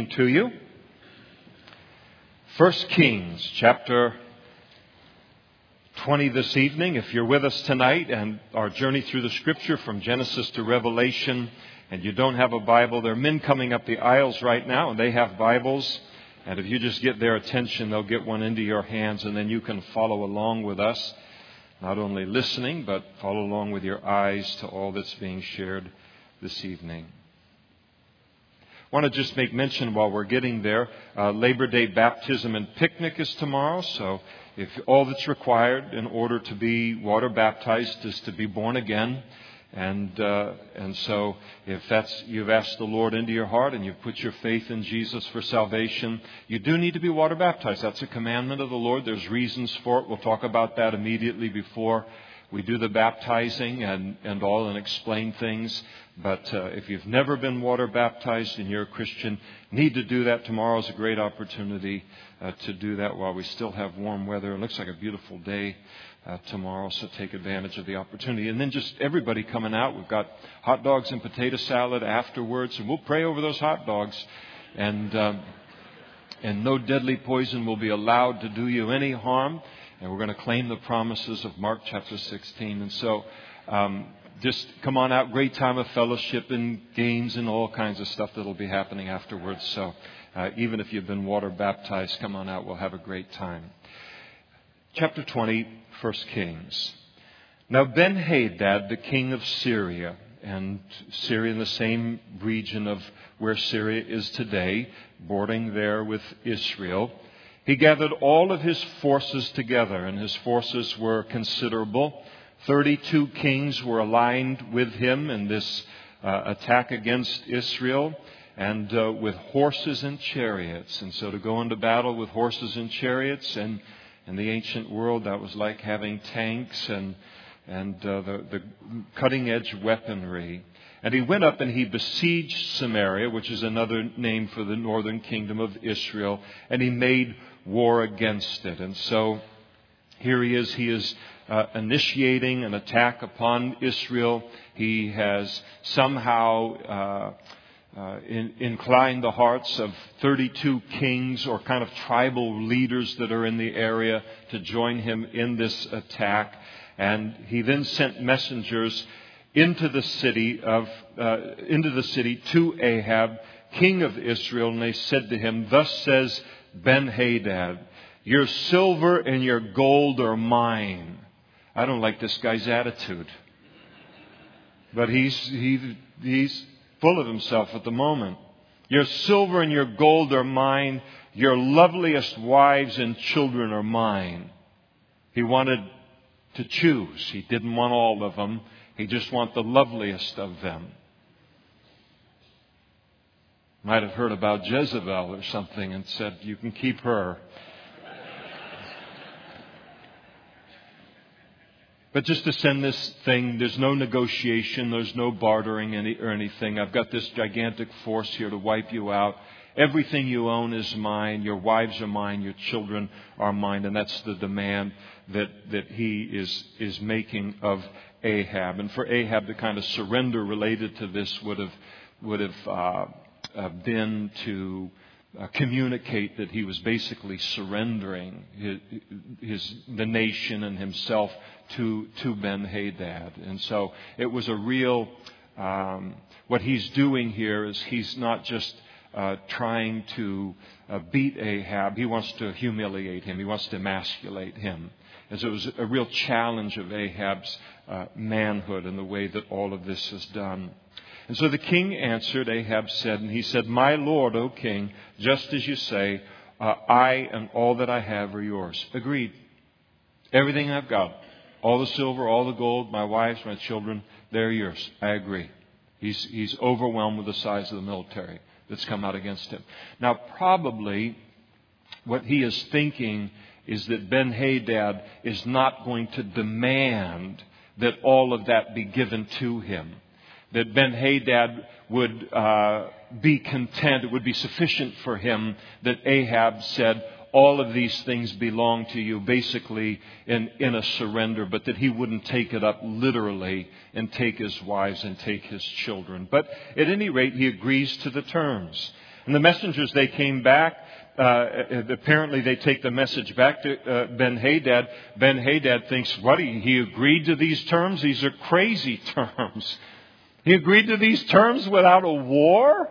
evening to you. 1 Kings chapter 20 this evening. If you're with us tonight and our journey through the scripture from Genesis to Revelation and you don't have a Bible, there are men coming up the aisles right now and they have Bibles. And if you just get their attention, they'll get one into your hands and then you can follow along with us. Not only listening, but follow along with your eyes to all that's being shared this evening. I want to just make mention while we're getting there. Uh, Labor Day baptism and picnic is tomorrow, so if all that's required in order to be water baptized is to be born again, and uh, and so if that's you've asked the Lord into your heart and you've put your faith in Jesus for salvation, you do need to be water baptized. That's a commandment of the Lord. There's reasons for it. We'll talk about that immediately before we do the baptizing and, and all and explain things. But uh, if you've never been water baptized and you're a Christian, need to do that. Tomorrow is a great opportunity uh, to do that while we still have warm weather. It looks like a beautiful day uh, tomorrow, so take advantage of the opportunity. And then just everybody coming out. We've got hot dogs and potato salad afterwards, and we'll pray over those hot dogs. And um, and no deadly poison will be allowed to do you any harm. And we're going to claim the promises of Mark chapter 16. And so. Um, just come on out. Great time of fellowship and games and all kinds of stuff that'll be happening afterwards. So uh, even if you've been water baptized, come on out. We'll have a great time. Chapter 20, 1 Kings. Now Ben Hadad, the king of Syria, and Syria in the same region of where Syria is today, bordering there with Israel, he gathered all of his forces together, and his forces were considerable. 32 kings were aligned with him in this uh, attack against Israel and uh, with horses and chariots. And so to go into battle with horses and chariots, and in the ancient world, that was like having tanks and, and uh, the, the cutting edge weaponry. And he went up and he besieged Samaria, which is another name for the northern kingdom of Israel, and he made war against it. And so here he is. He is uh, initiating an attack upon Israel. He has somehow uh, uh, in, inclined the hearts of 32 kings or kind of tribal leaders that are in the area to join him in this attack. And he then sent messengers into the city of uh, into the city to Ahab, king of Israel, and they said to him, "Thus says Ben Hadad." Your silver and your gold are mine. I don't like this guy's attitude. But he's, he, he's full of himself at the moment. Your silver and your gold are mine. Your loveliest wives and children are mine. He wanted to choose. He didn't want all of them. He just wanted the loveliest of them. Might have heard about Jezebel or something and said, You can keep her. But just to send this thing, there's no negotiation, there's no bartering any, or anything. I've got this gigantic force here to wipe you out. Everything you own is mine. Your wives are mine. Your children are mine. And that's the demand that, that he is, is making of Ahab. And for Ahab, the kind of surrender related to this would have, would have uh, uh, been to uh, communicate that he was basically surrendering his, his, the nation and himself to, to Ben Hadad. And so it was a real, um, what he's doing here is he's not just uh, trying to uh, beat Ahab, he wants to humiliate him, he wants to emasculate him. As it was a real challenge of Ahab's uh, manhood and the way that all of this is done. And so the king answered, Ahab said, and he said, My lord, O king, just as you say, uh, I and all that I have are yours. Agreed. Everything I've got, all the silver, all the gold, my wives, my children, they're yours. I agree. He's, he's overwhelmed with the size of the military that's come out against him. Now, probably what he is thinking is that Ben Hadad is not going to demand that all of that be given to him. That Ben Hadad would uh, be content, it would be sufficient for him that Ahab said, all of these things belong to you, basically in, in a surrender, but that he wouldn't take it up literally and take his wives and take his children. But at any rate, he agrees to the terms. And the messengers, they came back. Uh, apparently, they take the message back to uh, Ben Hadad. Ben Hadad thinks, what? He, he agreed to these terms? These are crazy terms. He agreed to these terms without a war?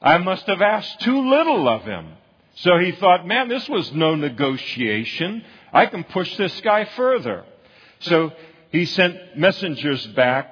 I must have asked too little of him. So he thought, man, this was no negotiation. I can push this guy further. So he sent messengers back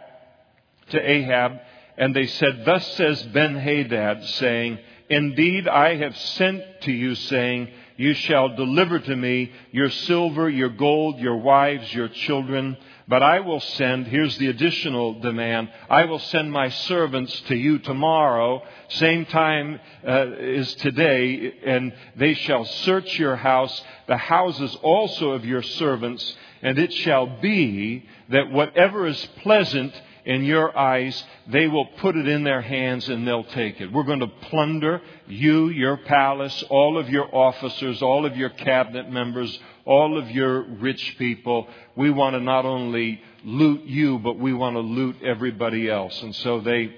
to Ahab, and they said, Thus says Ben Hadad, saying, Indeed, I have sent to you, saying, You shall deliver to me your silver, your gold, your wives, your children. But I will send, here's the additional demand, I will send my servants to you tomorrow, same time uh, as today, and they shall search your house, the houses also of your servants, and it shall be that whatever is pleasant in your eyes, they will put it in their hands and they'll take it. We're going to plunder you, your palace, all of your officers, all of your cabinet members, all of your rich people. We want to not only loot you, but we want to loot everybody else. And so they,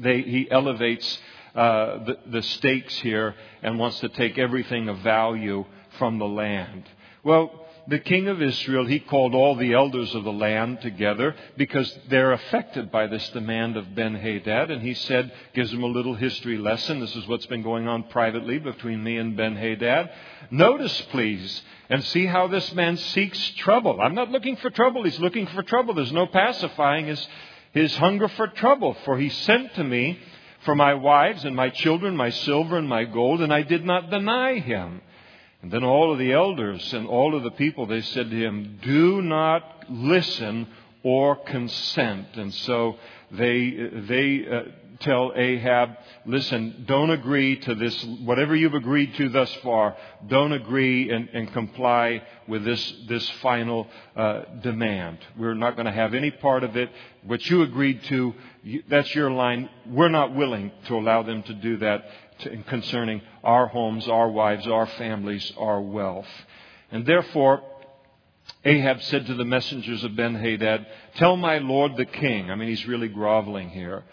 they, he elevates uh, the, the stakes here and wants to take everything of value from the land. Well, the king of Israel, he called all the elders of the land together because they're affected by this demand of Ben Hadad. And he said, gives them a little history lesson. This is what's been going on privately between me and Ben Hadad. Notice, please, and see how this man seeks trouble. I'm not looking for trouble. He's looking for trouble. There's no pacifying his, his hunger for trouble. For he sent to me for my wives and my children, my silver and my gold, and I did not deny him. And then all of the elders and all of the people, they said to him, Do not listen or consent. And so they, they uh, tell Ahab, listen, don't agree to this, whatever you've agreed to thus far, don't agree and, and comply with this, this final uh, demand. We're not going to have any part of it. What you agreed to, that's your line. We're not willing to allow them to do that to, concerning our homes, our wives, our families, our wealth. And therefore, Ahab said to the messengers of Ben Hadad, Tell my lord the king, I mean, he's really groveling here,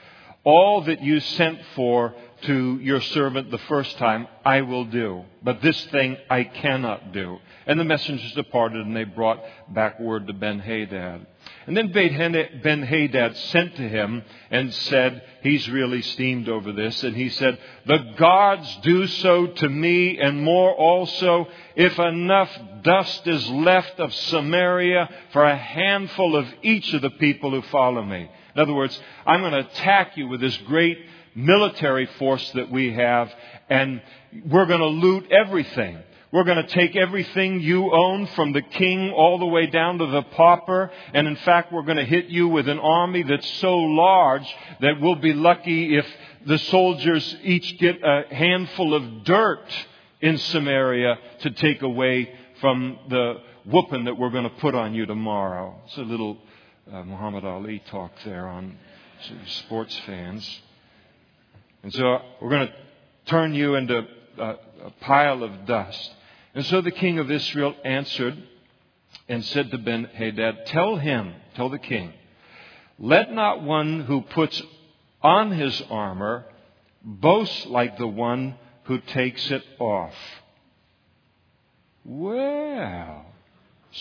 all that you sent for to your servant the first time, I will do. But this thing I cannot do. And the messengers departed, and they brought back word to Ben Hadad. And then Ben Hadad sent to him and said, he's really steamed over this, and he said, The gods do so to me and more also if enough dust is left of Samaria for a handful of each of the people who follow me. In other words, I'm going to attack you with this great military force that we have, and we're going to loot everything. We're going to take everything you own from the king all the way down to the pauper. And in fact, we're going to hit you with an army that's so large that we'll be lucky if the soldiers each get a handful of dirt in Samaria to take away from the whooping that we're going to put on you tomorrow. It's a little uh, Muhammad Ali talk there on sports fans. And so we're going to turn you into a, a pile of dust. And so the king of Israel answered and said to Ben Hadad, Tell him, tell the king, let not one who puts on his armor boast like the one who takes it off. Well,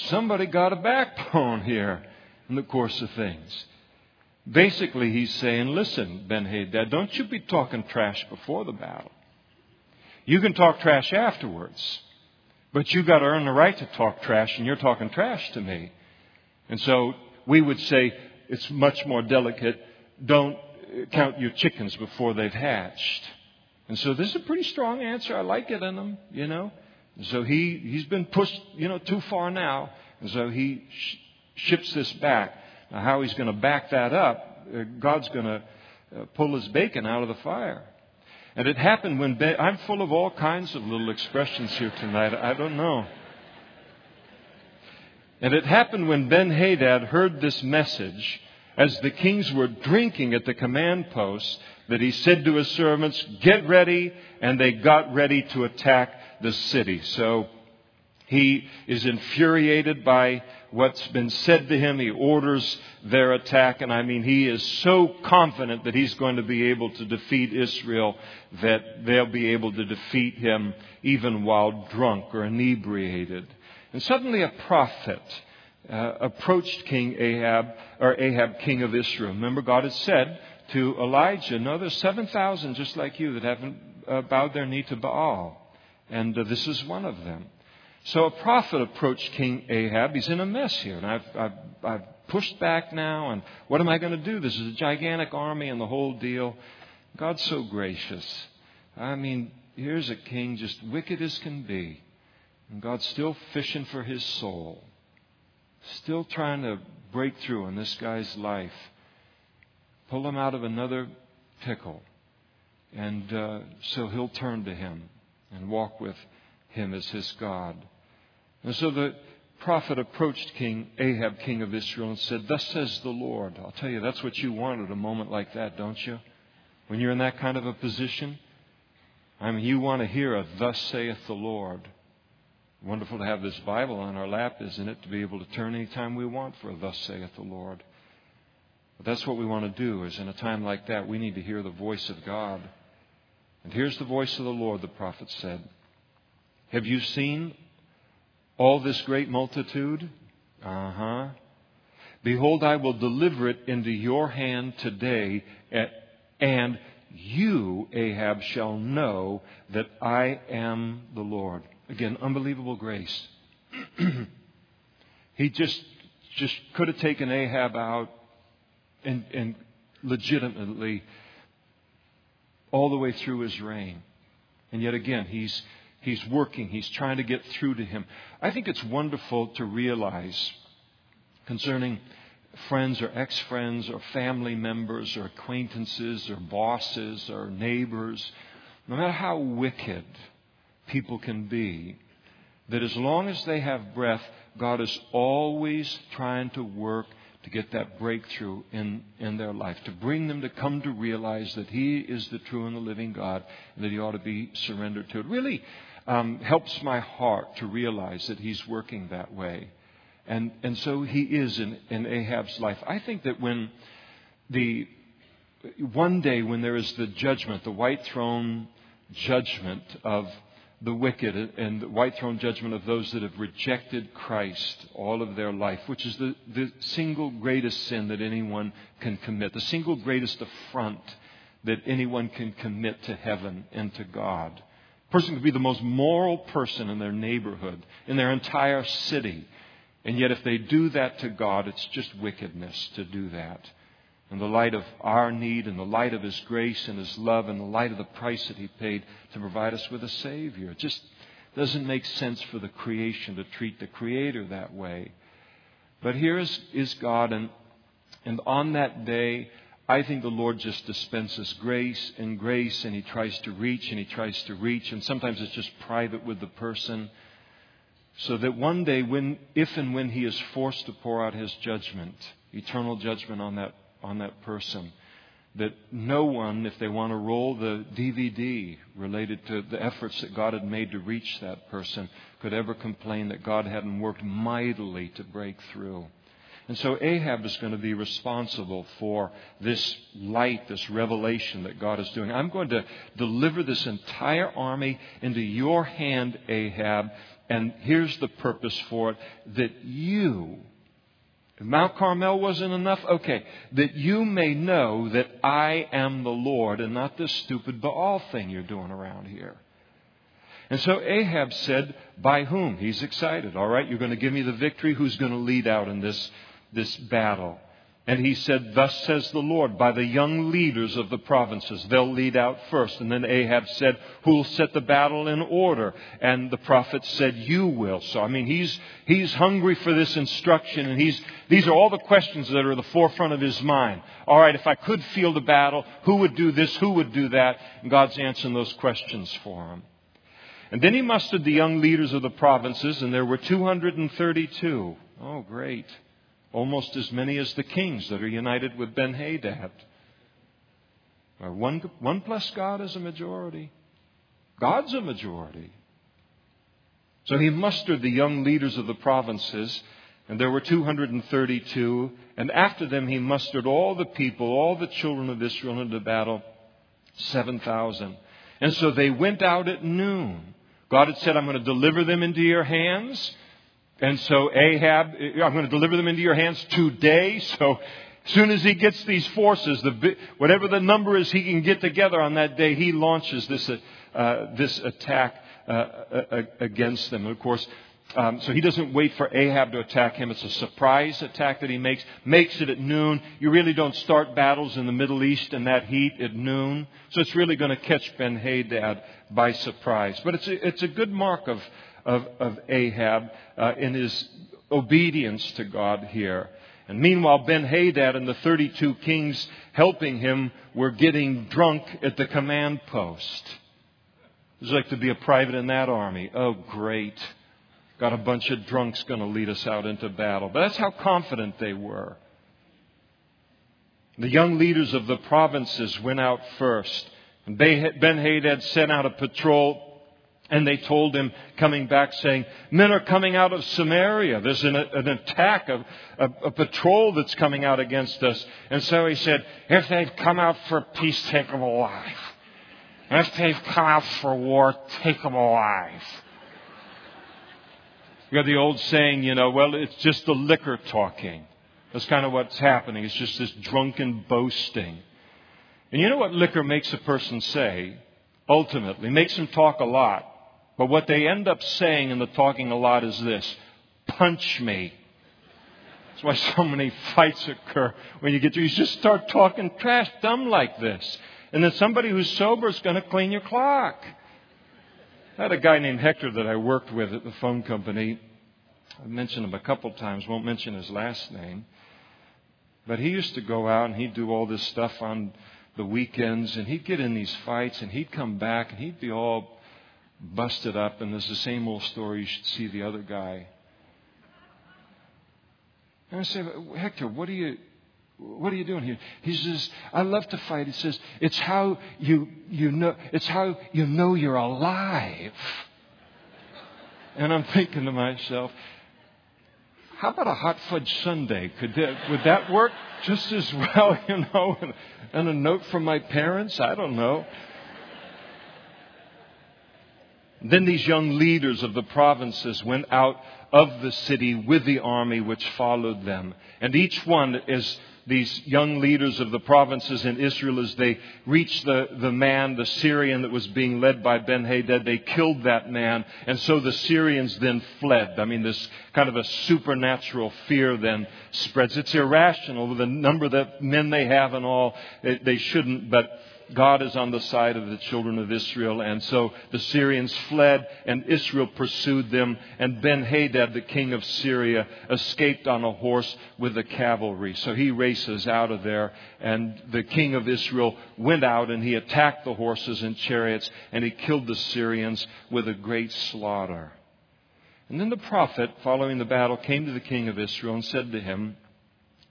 somebody got a backbone here in the course of things. Basically, he's saying, listen, Ben Hadad, don't you be talking trash before the battle. You can talk trash afterwards. But you've got to earn the right to talk trash, and you're talking trash to me. And so we would say it's much more delicate. Don't count your chickens before they've hatched. And so this is a pretty strong answer. I like it in him, you know. And so he, he's been pushed, you know, too far now. And so he sh- ships this back. Now, how he's going to back that up, uh, God's going to uh, pull his bacon out of the fire. And it happened when I'm full of all kinds of little expressions here tonight. I don't know. And it happened when Ben Hadad heard this message as the kings were drinking at the command post that he said to his servants, Get ready. And they got ready to attack the city. So he is infuriated by what's been said to him. He orders their attack. And I mean, he is so confident that he's going to be able to defeat Israel that they'll be able to defeat him even while drunk or inebriated. And suddenly a prophet uh, approached King Ahab, or Ahab, king of Israel. Remember, God had said to Elijah, No, there's 7,000 just like you that haven't uh, bowed their knee to Baal. And uh, this is one of them. So a prophet approached King Ahab. He's in a mess here. And I've, I've, I've pushed back now. And what am I going to do? This is a gigantic army and the whole deal. God's so gracious. I mean, here's a king just wicked as can be. And God's still fishing for his soul. Still trying to break through in this guy's life. Pull him out of another pickle. And uh, so he'll turn to him and walk with him as his God. And so the prophet approached King Ahab, king of Israel, and said, Thus says the Lord. I'll tell you, that's what you want at a moment like that, don't you? When you're in that kind of a position. I mean, you want to hear a Thus saith the Lord. Wonderful to have this Bible on our lap, isn't it? To be able to turn any time we want for a Thus saith the Lord. But that's what we want to do, is in a time like that, we need to hear the voice of God. And here's the voice of the Lord, the prophet said. Have you seen all this great multitude? Uh huh. Behold, I will deliver it into your hand today, and you, Ahab, shall know that I am the Lord. Again, unbelievable grace. he just just could have taken Ahab out and, and legitimately all the way through his reign. And yet again, he's, he's working, he's trying to get through to him. I think it's wonderful to realize concerning friends or ex friends or family members or acquaintances or bosses or neighbors, no matter how wicked people can be, that as long as they have breath, God is always trying to work to get that breakthrough in, in their life, to bring them to come to realize that He is the true and the living God, and that He ought to be surrendered to. It really um, helps my heart to realize that He's working that way. And, and so He is in, in Ahab's life. I think that when the one day when there is the judgment, the white throne judgment of the wicked and the white throne judgment of those that have rejected Christ all of their life, which is the, the single greatest sin that anyone can commit, the single greatest affront that anyone can commit to heaven and to God. Person could be the most moral person in their neighborhood, in their entire city. And yet, if they do that to God, it's just wickedness to do that in the light of our need, in the light of His grace and His love, in the light of the price that He paid to provide us with a Savior. It just doesn't make sense for the creation to treat the Creator that way. But here is, is God, and, and on that day, I think the Lord just dispenses grace and grace, and He tries to reach and He tries to reach, and sometimes it's just private with the person. So that one day, when, if and when He is forced to pour out His judgment, eternal judgment on that on that person. That no one, if they want to roll the DVD related to the efforts that God had made to reach that person, could ever complain that God hadn't worked mightily to break through. And so Ahab is going to be responsible for this light, this revelation that God is doing. I'm going to deliver this entire army into your hand, Ahab, and here's the purpose for it that you if Mount Carmel wasn't enough, okay, that you may know that I am the Lord and not this stupid Baal thing you're doing around here. And so Ahab said, By whom? He's excited. All right, you're going to give me the victory. Who's going to lead out in this, this battle? And he said, Thus says the Lord, by the young leaders of the provinces. They'll lead out first. And then Ahab said, Who'll set the battle in order? And the prophet said, You will. So, I mean, he's, he's hungry for this instruction. And he's, these are all the questions that are at the forefront of his mind. All right, if I could field a battle, who would do this? Who would do that? And God's answering those questions for him. And then he mustered the young leaders of the provinces, and there were 232. Oh, great almost as many as the kings that are united with Ben Hadad. One, one plus God is a majority. God's a majority. So he mustered the young leaders of the provinces, And there were 232. And after them he mustered all the people, all the children of Israel into battle, 7,000. And so they went out at noon. God had said, I'm going to deliver them into your hands. And so Ahab, I'm going to deliver them into your hands today. So as soon as he gets these forces, the, whatever the number is he can get together on that day, he launches this, uh, this attack uh, against them. And of course, um, so he doesn't wait for Ahab to attack him. It's a surprise attack that he makes. Makes it at noon. You really don't start battles in the Middle East in that heat at noon. So it's really going to catch Ben Hadad by surprise. But it's a, it's a good mark of, of, of Ahab uh, in his obedience to God here. And meanwhile, Ben Hadad and the 32 kings helping him were getting drunk at the command post. It's like to be a private in that army. Oh, great. Got a bunch of drunks going to lead us out into battle. But that's how confident they were. The young leaders of the provinces went out first. And Ben Hadad sent out a patrol and they told him, coming back, saying, Men are coming out of Samaria. There's an, an attack, a, a, a, patrol that's coming out against us. And so he said, If they've come out for peace, take them alive. If they've come out for war, take them alive. You got the old saying, you know, well, it's just the liquor talking. That's kind of what's happening. It's just this drunken boasting. And you know what liquor makes a person say? Ultimately, makes them talk a lot. But what they end up saying in the talking a lot is this punch me. That's why so many fights occur when you get to, you just start talking trash, dumb like this. And then somebody who's sober is going to clean your clock. I had a guy named Hector that I worked with at the phone company. I mentioned him a couple times, won't mention his last name. But he used to go out and he'd do all this stuff on the weekends and he'd get in these fights and he'd come back and he'd be all busted up and there's the same old story. You should see the other guy. And I say, Hector, what do you, what are you doing here? He says, I love to fight. He says, it's how you, you know, it's how you know you're alive. And I'm thinking to myself, how about a hot fudge sundae? Could that, would that work just as well, you know? And, and a note from my parents? I don't know. Then these young leaders of the provinces went out of the city with the army which followed them. And each one is these young leaders of the provinces in Israel as they reached the, the man, the Syrian that was being led by Ben Hadad. They killed that man. And so the Syrians then fled. I mean, this kind of a supernatural fear then spreads. It's irrational with the number of men they have and all. They shouldn't, but God is on the side of the children of Israel. And so the Syrians fled, and Israel pursued them. And Ben Hadad, the king of Syria, escaped on a horse with the cavalry. So he races out of there. And the king of Israel went out and he attacked the horses and chariots, and he killed the Syrians with a great slaughter. And then the prophet, following the battle, came to the king of Israel and said to him,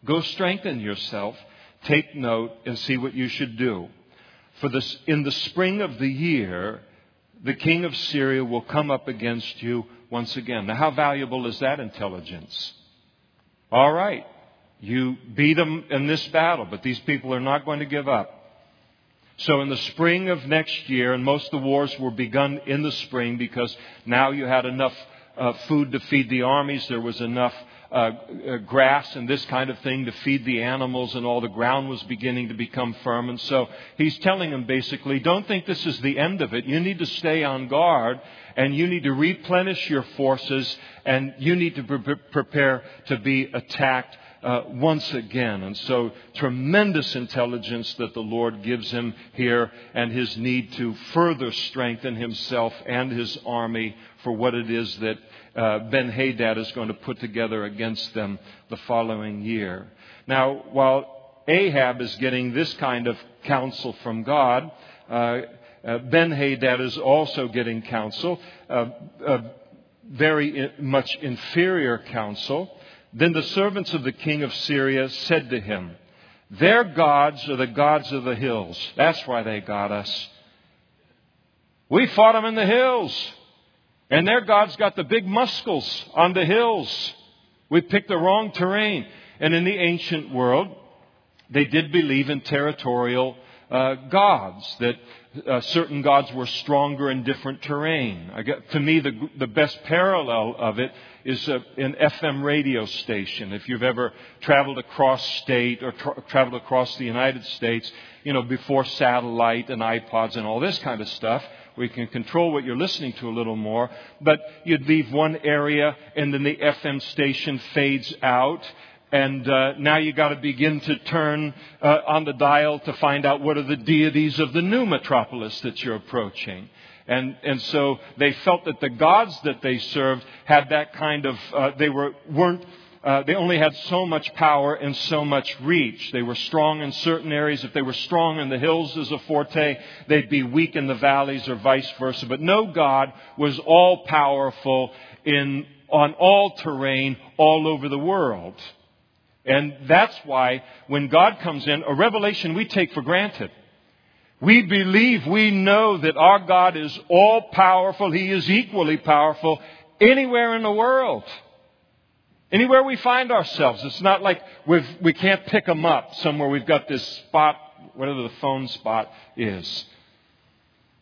Go strengthen yourself, take note, and see what you should do. For this, in the spring of the year, the king of Syria will come up against you once again. Now, how valuable is that intelligence? All right, you beat them in this battle, but these people are not going to give up. So, in the spring of next year, and most of the wars were begun in the spring because now you had enough uh, food to feed the armies, there was enough uh, uh, grass and this kind of thing to feed the animals, and all the ground was beginning to become firm. And so he's telling them basically, don't think this is the end of it. You need to stay on guard, and you need to replenish your forces, and you need to pre- prepare to be attacked uh, once again. And so, tremendous intelligence that the Lord gives him here, and his need to further strengthen himself and his army for what it is that uh, Ben Hadad is going to put together against them the following year. Now, while Ahab is getting this kind of counsel from God, uh, uh, Ben Hadad is also getting counsel, uh, uh, very much inferior counsel. Then the servants of the king of Syria said to him, Their gods are the gods of the hills. That's why they got us. We fought them in the hills. And their God's got the big muscles on the hills. We picked the wrong terrain. And in the ancient world, they did believe in territorial uh, gods, that uh, certain gods were stronger in different terrain. To me, the, the best parallel of it is a, an FM radio station. If you've ever traveled across state or tra- traveled across the United States, you know, before satellite and iPods and all this kind of stuff, we can control what you're listening to a little more. But you'd leave one area and then the FM station fades out and uh, now you've got to begin to turn uh, on the dial to find out what are the deities of the new metropolis that you're approaching. And, and so they felt that the gods that they served had that kind of, uh, they were, weren't, uh, they only had so much power and so much reach. They were strong in certain areas. If they were strong in the hills as a forte, they'd be weak in the valleys or vice versa. But no God was all powerful in, on all terrain all over the world. And that's why when God comes in, a revelation we take for granted. We believe, we know that our God is all powerful. He is equally powerful anywhere in the world. Anywhere we find ourselves. It's not like we've, we can't pick them up somewhere we've got this spot, whatever the phone spot is.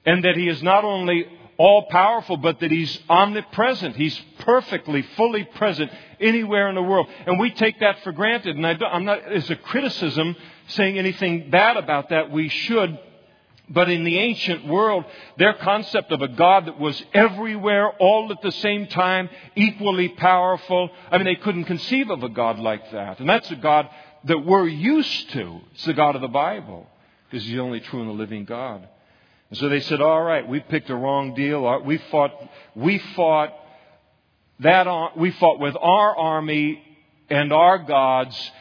And that He is not only all powerful, but that He's omnipresent. He's perfectly, fully present anywhere in the world. And we take that for granted. And I am not, as a criticism, saying anything bad about that. We should. But in the ancient world, their concept of a God that was everywhere, all at the same time, equally powerful, I mean, they couldn't conceive of a God like that. And that's a God that we're used to. It's the God of the Bible, because He's the only true and the living God. And so they said, all right, we picked a wrong deal. We fought, we fought that, we fought with our army and our gods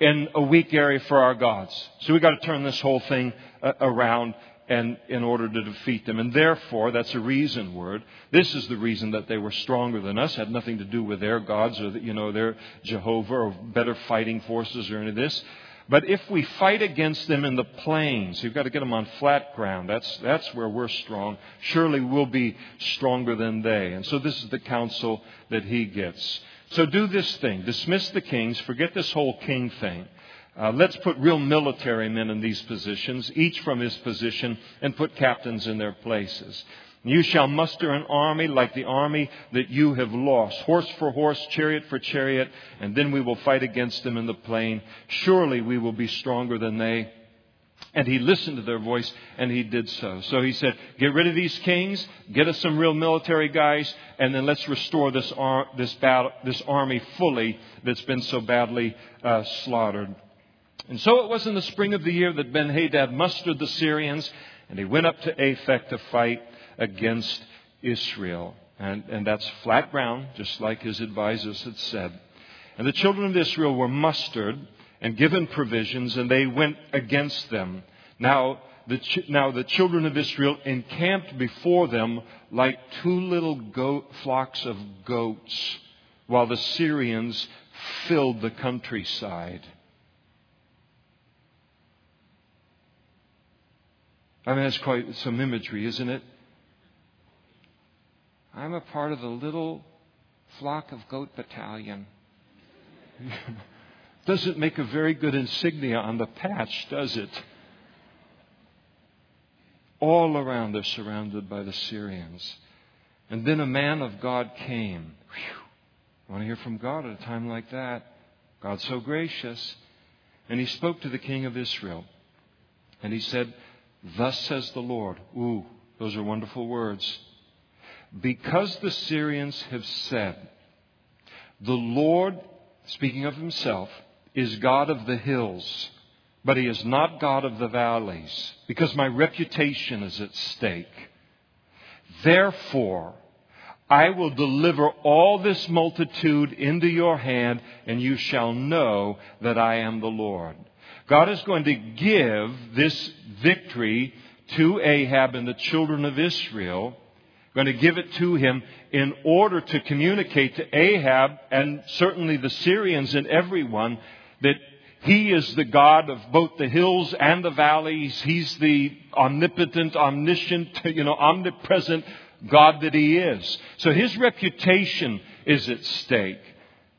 in a weak area for our gods. So we've got to turn this whole thing uh, around and in order to defeat them. And therefore, that's a reason word. This is the reason that they were stronger than us. Had nothing to do with their gods or you know their Jehovah or better fighting forces or any of this. But if we fight against them in the plains, you've got to get them on flat ground. That's, that's where we're strong. Surely we'll be stronger than they. And so this is the counsel that he gets. So do this thing. Dismiss the kings. Forget this whole king thing. Uh, let's put real military men in these positions, each from his position, and put captains in their places. You shall muster an army like the army that you have lost, horse for horse, chariot for chariot, and then we will fight against them in the plain. Surely we will be stronger than they. And he listened to their voice, and he did so. So he said, Get rid of these kings, get us some real military guys, and then let's restore this, ar- this, battle, this army fully that's been so badly uh, slaughtered. And so it was in the spring of the year that Ben Hadad mustered the Syrians, and he went up to Aphek to fight against Israel. And, and that's flat ground, just like his advisors had said. And the children of Israel were mustered and given provisions, and they went against them. Now, the, ch- now the children of Israel encamped before them like two little goat, flocks of goats, while the Syrians filled the countryside. I mean, that's quite some imagery, isn't it? I'm a part of the little flock of goat battalion. Doesn't make a very good insignia on the patch, does it? All around they're surrounded by the Syrians. And then a man of God came. Whew. Want to hear from God at a time like that? God's so gracious. And he spoke to the king of Israel. And he said, Thus says the Lord. Ooh, those are wonderful words. Because the Syrians have said, The Lord, speaking of himself, is God of the hills, but he is not God of the valleys, because my reputation is at stake. Therefore, I will deliver all this multitude into your hand, and you shall know that I am the Lord. God is going to give this victory to Ahab and the children of Israel going to give it to him in order to communicate to Ahab and certainly the Syrians and everyone that he is the God of both the hills and the valleys. He's the omnipotent, omniscient, you know, omnipresent God that he is. So his reputation is at stake.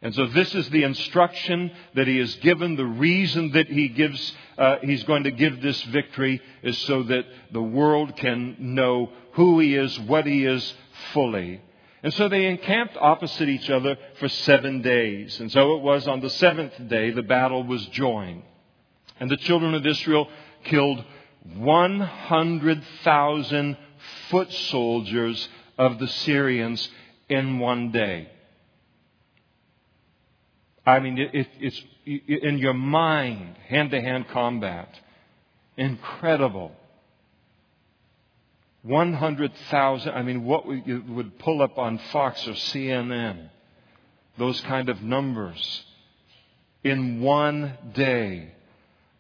And so this is the instruction that he has given. The reason that he gives, uh, he's going to give this victory is so that the world can know who he is, what he is fully. And so they encamped opposite each other for seven days. And so it was on the seventh day the battle was joined. And the children of Israel killed 100,000 foot soldiers of the Syrians in one day. I mean, it, it's in your mind, hand to hand combat. Incredible. 100,000, I mean, what you would pull up on Fox or CNN, those kind of numbers in one day.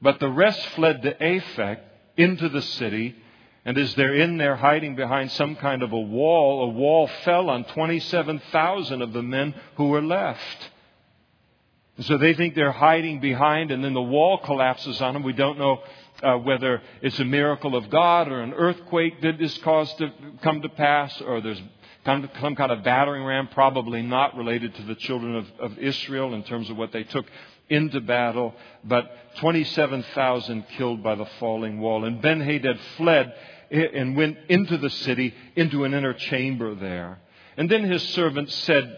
But the rest fled to Aphek into the city, and as they're in there hiding behind some kind of a wall, a wall fell on 27,000 of the men who were left. And so they think they're hiding behind, and then the wall collapses on them. We don't know uh, whether it's a miracle of God or an earthquake that this caused to come to pass, or there's some kind of battering ram, probably not related to the children of, of Israel in terms of what they took into battle, but 27,000 killed by the falling wall. And Ben Hadad fled and went into the city, into an inner chamber there. And then his servants said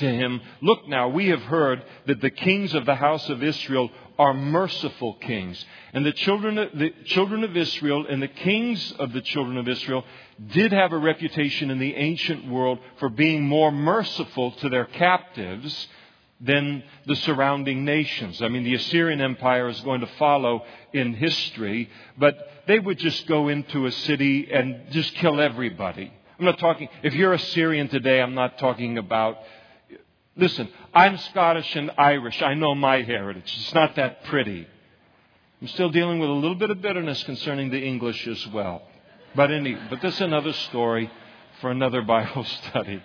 to him, Look now, we have heard that the kings of the house of Israel are merciful kings. And the children, of, the children of Israel and the kings of the children of Israel did have a reputation in the ancient world for being more merciful to their captives than the surrounding nations. I mean, the Assyrian Empire is going to follow in history, but they would just go into a city and just kill everybody. I'm not talking, if you're Assyrian today, I'm not talking about Listen, I'm Scottish and Irish. I know my heritage. It's not that pretty. I'm still dealing with a little bit of bitterness concerning the English as well. But any, but this is another story for another Bible study.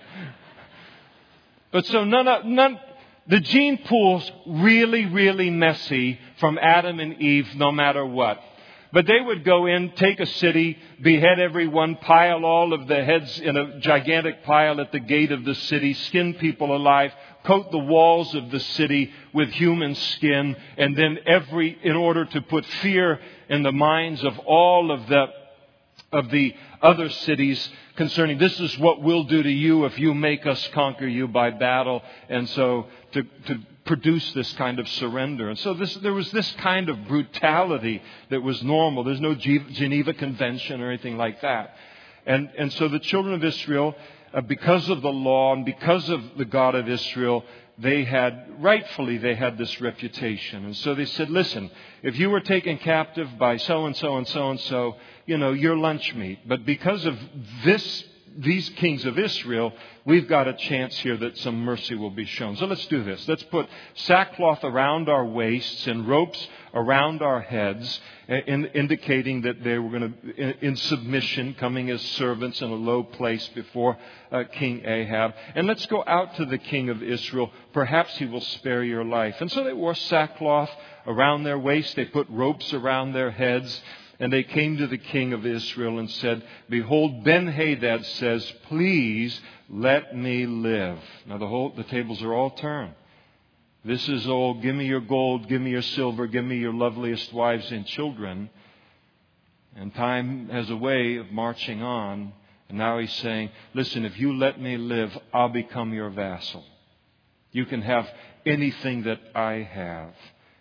But so none, of, none, the gene pool's really, really messy from Adam and Eve, no matter what. But they would go in, take a city, behead everyone, pile all of the heads in a gigantic pile at the gate of the city, skin people alive, coat the walls of the city with human skin, and then every, in order to put fear in the minds of all of the, of the other cities concerning this is what we'll do to you if you make us conquer you by battle. And so to, to produce this kind of surrender. And so this, there was this kind of brutality that was normal. There's no Geneva Convention or anything like that. And, and so the children of Israel, uh, because of the law and because of the God of Israel, they had, rightfully, they had this reputation. And so they said, listen, if you were taken captive by so and so and so and so, you know, you're lunch meat. But because of this these kings of Israel, we've got a chance here that some mercy will be shown. So let's do this. Let's put sackcloth around our waists and ropes around our heads, in, indicating that they were going to, in submission, coming as servants in a low place before uh, King Ahab. And let's go out to the king of Israel. Perhaps he will spare your life. And so they wore sackcloth around their waists. They put ropes around their heads. And they came to the king of Israel and said, Behold, Ben Hadad says, Please let me live. Now the whole the tables are all turned. This is all give me your gold, give me your silver, give me your loveliest wives and children. And time has a way of marching on. And now he's saying, Listen, if you let me live, I'll become your vassal. You can have anything that I have.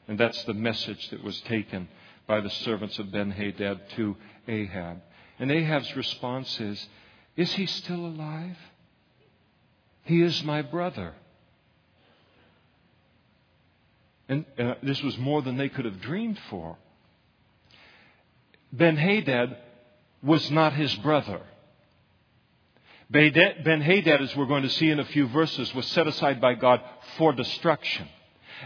And that's the message that was taken by the servants of Ben Hadad to Ahab. And Ahab's response is, Is he still alive? He is my brother. And uh, this was more than they could have dreamed for. Ben Hadad was not his brother. Ben Hadad, as we're going to see in a few verses, was set aside by God for destruction.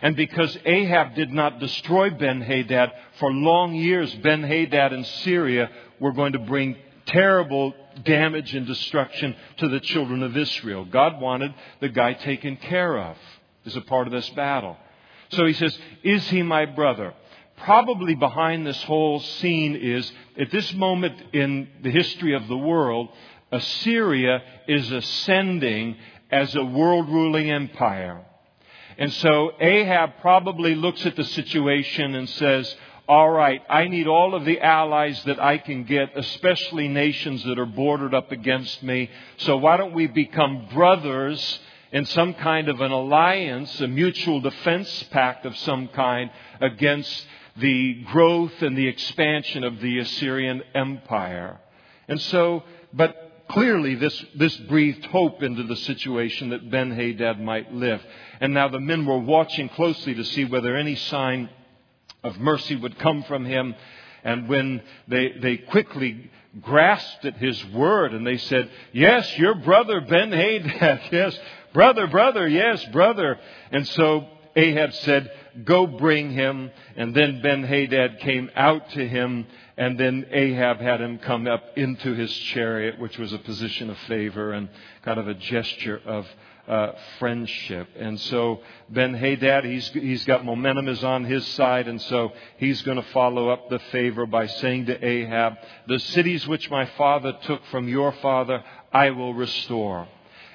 And because Ahab did not destroy Ben Hadad for long years, Ben Hadad and Syria were going to bring terrible damage and destruction to the children of Israel. God wanted the guy taken care of as a part of this battle. So he says, Is he my brother? Probably behind this whole scene is, at this moment in the history of the world, Assyria is ascending as a world ruling empire. And so Ahab probably looks at the situation and says, all right, I need all of the allies that I can get, especially nations that are bordered up against me. So why don't we become brothers in some kind of an alliance, a mutual defense pact of some kind against the growth and the expansion of the Assyrian Empire. And so, but clearly this, this breathed hope into the situation that Ben Hadad might live. And now the men were watching closely to see whether any sign of mercy would come from him. And when they, they quickly grasped at his word and they said, Yes, your brother Ben Hadad, yes, brother, brother, yes, brother. And so Ahab said, Go bring him. And then Ben Hadad came out to him, and then Ahab had him come up into his chariot, which was a position of favor and kind of a gesture of uh, friendship. And so Ben Hadad, he's, he's got momentum is on his side, and so he's going to follow up the favor by saying to Ahab, The cities which my father took from your father, I will restore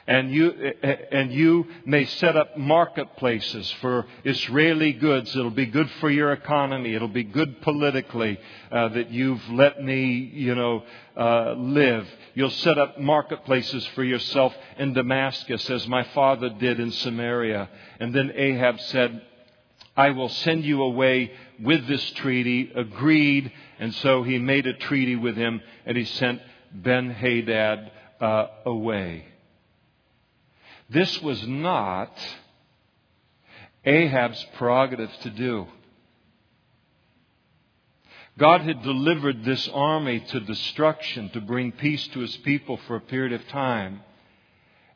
and you, and you may set up marketplaces for Israeli goods. It'll be good for your economy. It'll be good politically uh, that you've let me, you know, uh, live. You'll set up marketplaces for yourself in Damascus, as my father did in Samaria. And then Ahab said, I will send you away with this treaty, agreed. And so he made a treaty with him, and he sent Ben Hadad uh, away. This was not Ahab's prerogative to do. God had delivered this army to destruction to bring peace to his people for a period of time.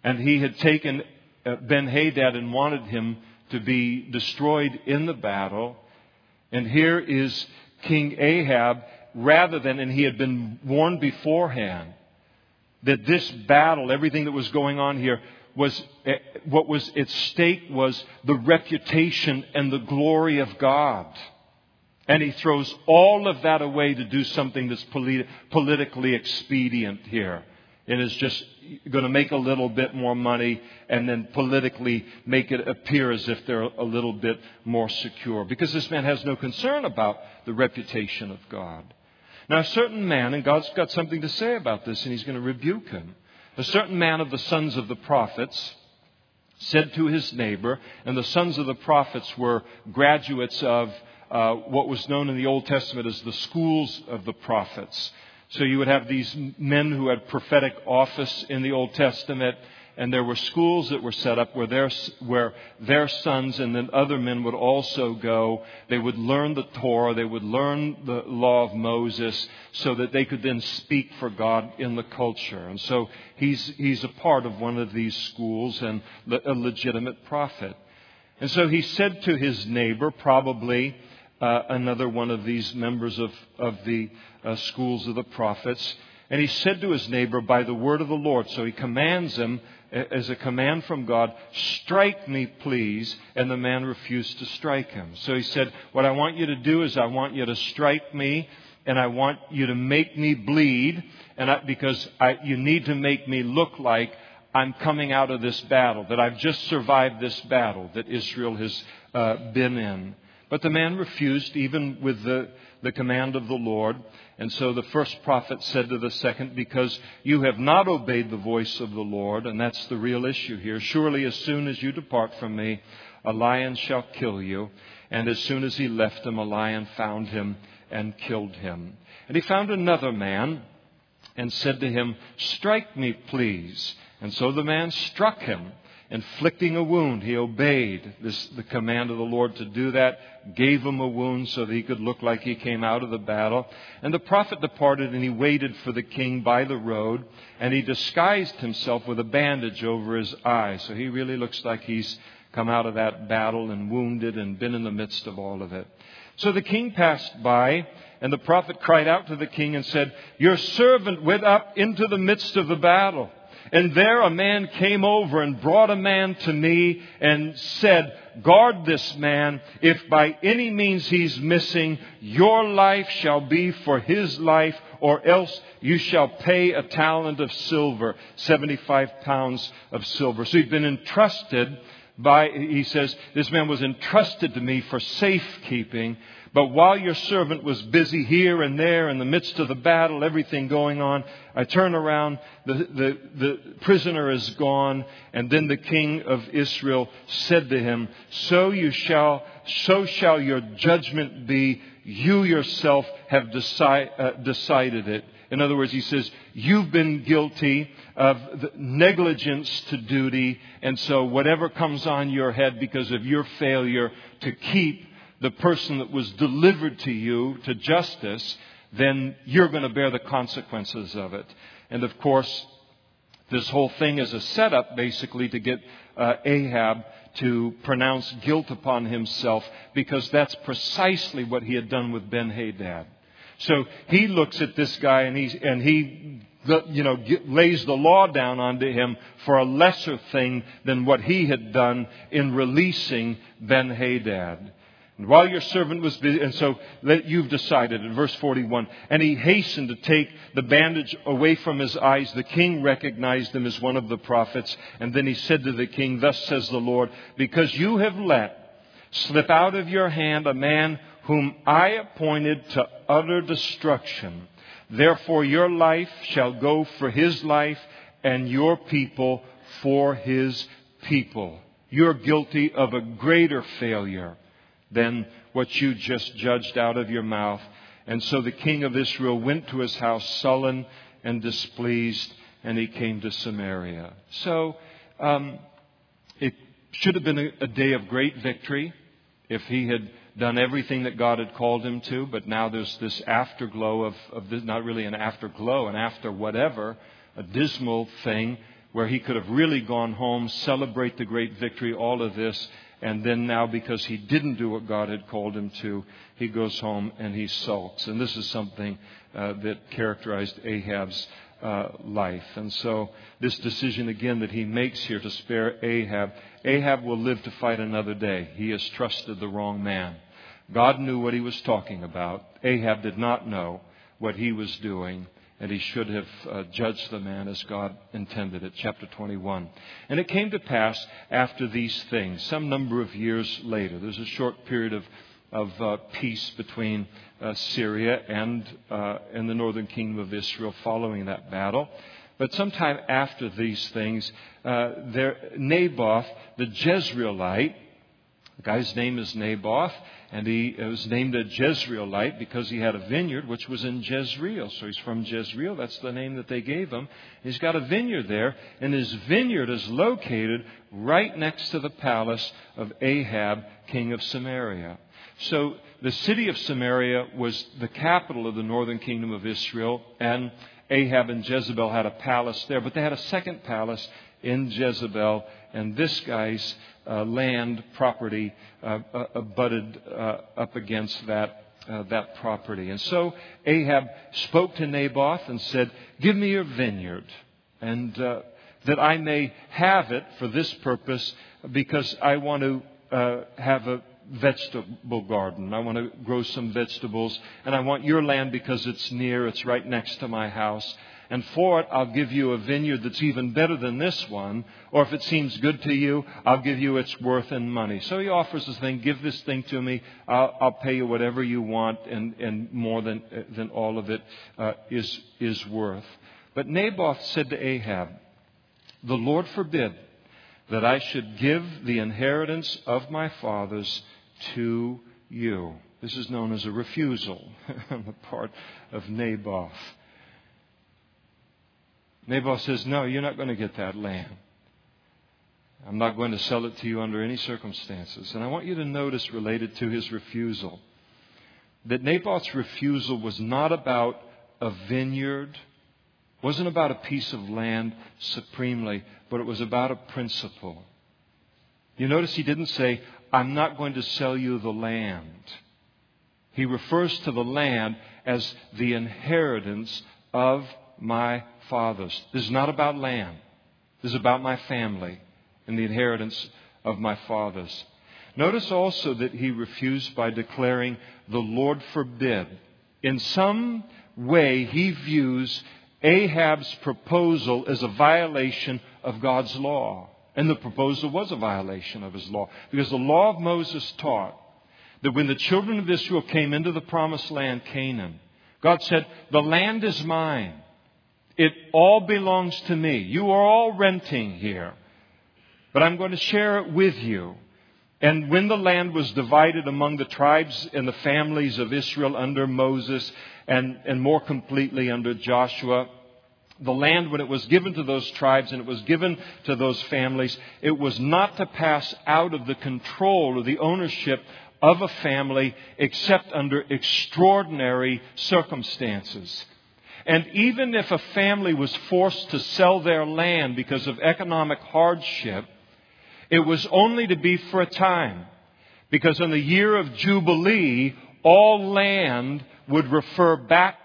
And he had taken uh, Ben Hadad and wanted him to be destroyed in the battle. And here is King Ahab, rather than, and he had been warned beforehand that this battle, everything that was going on here, was eh, what was at stake was the reputation and the glory of God. And he throws all of that away to do something that's polit- politically expedient here. and It is just going to make a little bit more money and then politically make it appear as if they're a little bit more secure. Because this man has no concern about the reputation of God. Now, a certain man, and God's got something to say about this, and he's going to rebuke him. A certain man of the sons of the prophets said to his neighbor, and the sons of the prophets were graduates of uh, what was known in the Old Testament as the schools of the prophets. So you would have these men who had prophetic office in the Old Testament, and there were schools that were set up where their, where their sons and then other men would also go. They would learn the Torah, they would learn the law of Moses, so that they could then speak for God in the culture. And so he's, he's a part of one of these schools and a legitimate prophet. And so he said to his neighbor, probably uh, another one of these members of, of the uh, schools of the prophets, and he said to his neighbor, by the word of the Lord, so he commands him as a command from God, strike me, please. And the man refused to strike him. So he said, What I want you to do is I want you to strike me, and I want you to make me bleed, and I, because I, you need to make me look like I'm coming out of this battle, that I've just survived this battle that Israel has uh, been in. But the man refused, even with the, the command of the Lord. And so the first prophet said to the second, Because you have not obeyed the voice of the Lord, and that's the real issue here. Surely as soon as you depart from me, a lion shall kill you. And as soon as he left him, a lion found him and killed him. And he found another man and said to him, Strike me, please. And so the man struck him inflicting a wound. He obeyed this, the command of the Lord to do that, gave him a wound so that he could look like he came out of the battle. And the prophet departed and he waited for the king by the road and he disguised himself with a bandage over his eye. So he really looks like he's come out of that battle and wounded and been in the midst of all of it. So the king passed by and the prophet cried out to the king and said, Your servant went up into the midst of the battle. And there a man came over and brought a man to me and said, Guard this man. If by any means he's missing, your life shall be for his life, or else you shall pay a talent of silver, 75 pounds of silver. So he'd been entrusted by, he says, this man was entrusted to me for safekeeping. But while your servant was busy here and there in the midst of the battle, everything going on, I turn around, the, the, the prisoner is gone, and then the king of Israel said to him, So you shall, so shall your judgment be. You yourself have uh, decided it. In other words, he says, You've been guilty of negligence to duty, and so whatever comes on your head because of your failure to keep the person that was delivered to you to justice, then you're going to bear the consequences of it. And of course, this whole thing is a setup basically to get uh, Ahab to pronounce guilt upon himself because that's precisely what he had done with Ben Hadad. So he looks at this guy and he, and he you know, lays the law down onto him for a lesser thing than what he had done in releasing Ben Hadad. And while your servant was busy, and so you've decided in verse 41, and he hastened to take the bandage away from his eyes. The king recognized him as one of the prophets. And then he said to the king, Thus says the Lord, because you have let slip out of your hand a man whom I appointed to utter destruction. Therefore your life shall go for his life and your people for his people. You're guilty of a greater failure than what you just judged out of your mouth. And so the king of Israel went to his house sullen and displeased, and he came to Samaria. So um, it should have been a, a day of great victory if he had done everything that God had called him to, but now there's this afterglow of, of this, not really an afterglow, an after whatever, a dismal thing where he could have really gone home, celebrate the great victory, all of this, and then now because he didn't do what God had called him to, he goes home and he sulks. And this is something uh, that characterized Ahab's uh, life. And so, this decision again that he makes here to spare Ahab, Ahab will live to fight another day. He has trusted the wrong man. God knew what he was talking about. Ahab did not know what he was doing, and he should have uh, judged the man as God intended it. Chapter 21. And it came to pass after these things, some number of years later, there's a short period of, of uh, peace between uh, Syria and, uh, and the northern kingdom of Israel following that battle. But sometime after these things, uh, there, Naboth, the Jezreelite, the guy's name is Naboth, and he was named a Jezreelite because he had a vineyard which was in Jezreel. So he's from Jezreel. That's the name that they gave him. He's got a vineyard there, and his vineyard is located right next to the palace of Ahab, king of Samaria. So the city of Samaria was the capital of the northern kingdom of Israel, and Ahab and Jezebel had a palace there, but they had a second palace in Jezebel, and this guy's uh, land property uh, uh, abutted uh, up against that. Uh, that property. And so Ahab spoke to Naboth and said, Give me your vineyard, and uh, that I may have it for this purpose, because I want to have a vegetable garden. I want to grow some vegetables, and I want your land because it's near, it's right next to my house. And for it, I'll give you a vineyard that's even better than this one. Or if it seems good to you, I'll give you its worth in money. So he offers this thing, give this thing to me. I'll, I'll pay you whatever you want and, and more than, than all of it uh, is is worth. But Naboth said to Ahab, The Lord forbid that I should give the inheritance of my fathers to you. This is known as a refusal on the part of Naboth. Naboth says, No, you're not going to get that land. I'm not going to sell it to you under any circumstances. And I want you to notice, related to his refusal, that Naboth's refusal was not about a vineyard, wasn't about a piece of land supremely, but it was about a principle. You notice he didn't say, I'm not going to sell you the land. He refers to the land as the inheritance of my fathers. This is not about land. This is about my family and the inheritance of my fathers. Notice also that he refused by declaring, The Lord forbid. In some way, he views Ahab's proposal as a violation of God's law. And the proposal was a violation of his law because the law of Moses taught that when the children of Israel came into the promised land, Canaan, God said, The land is mine. It all belongs to me. You are all renting here. But I'm going to share it with you. And when the land was divided among the tribes and the families of Israel under Moses and, and more completely under Joshua, the land, when it was given to those tribes and it was given to those families, it was not to pass out of the control or the ownership of a family except under extraordinary circumstances. And even if a family was forced to sell their land because of economic hardship, it was only to be for a time. Because in the year of Jubilee, all land would refer back,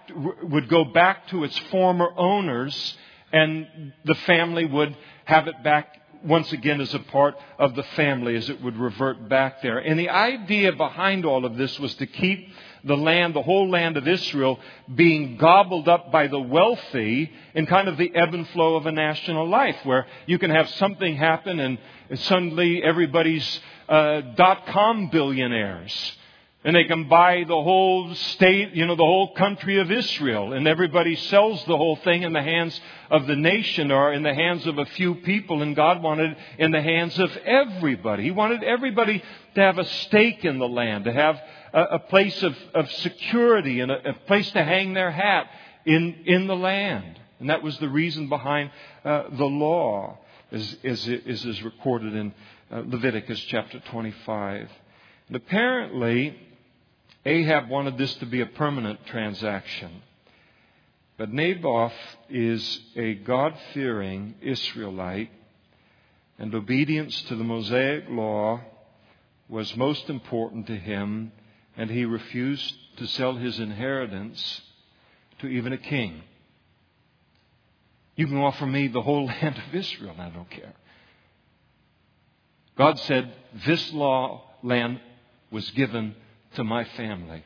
would go back to its former owners, and the family would have it back once again as a part of the family as it would revert back there. And the idea behind all of this was to keep the land, the whole land of Israel, being gobbled up by the wealthy in kind of the ebb and flow of a national life, where you can have something happen and suddenly everybody's uh, dot com billionaires and they can buy the whole state, you know, the whole country of Israel. And everybody sells the whole thing in the hands of the nation or in the hands of a few people. And God wanted in the hands of everybody. He wanted everybody to have a stake in the land, to have a, place of, of security and a, a, place to hang their hat in, in the land. And that was the reason behind uh, the law, as, as, as is recorded in uh, Leviticus chapter 25. And apparently, Ahab wanted this to be a permanent transaction. But Naboth is a God fearing Israelite, and obedience to the Mosaic law was most important to him, and he refused to sell his inheritance to even a king. You can offer me the whole land of Israel, I don't care. God said, This law land was given to my family.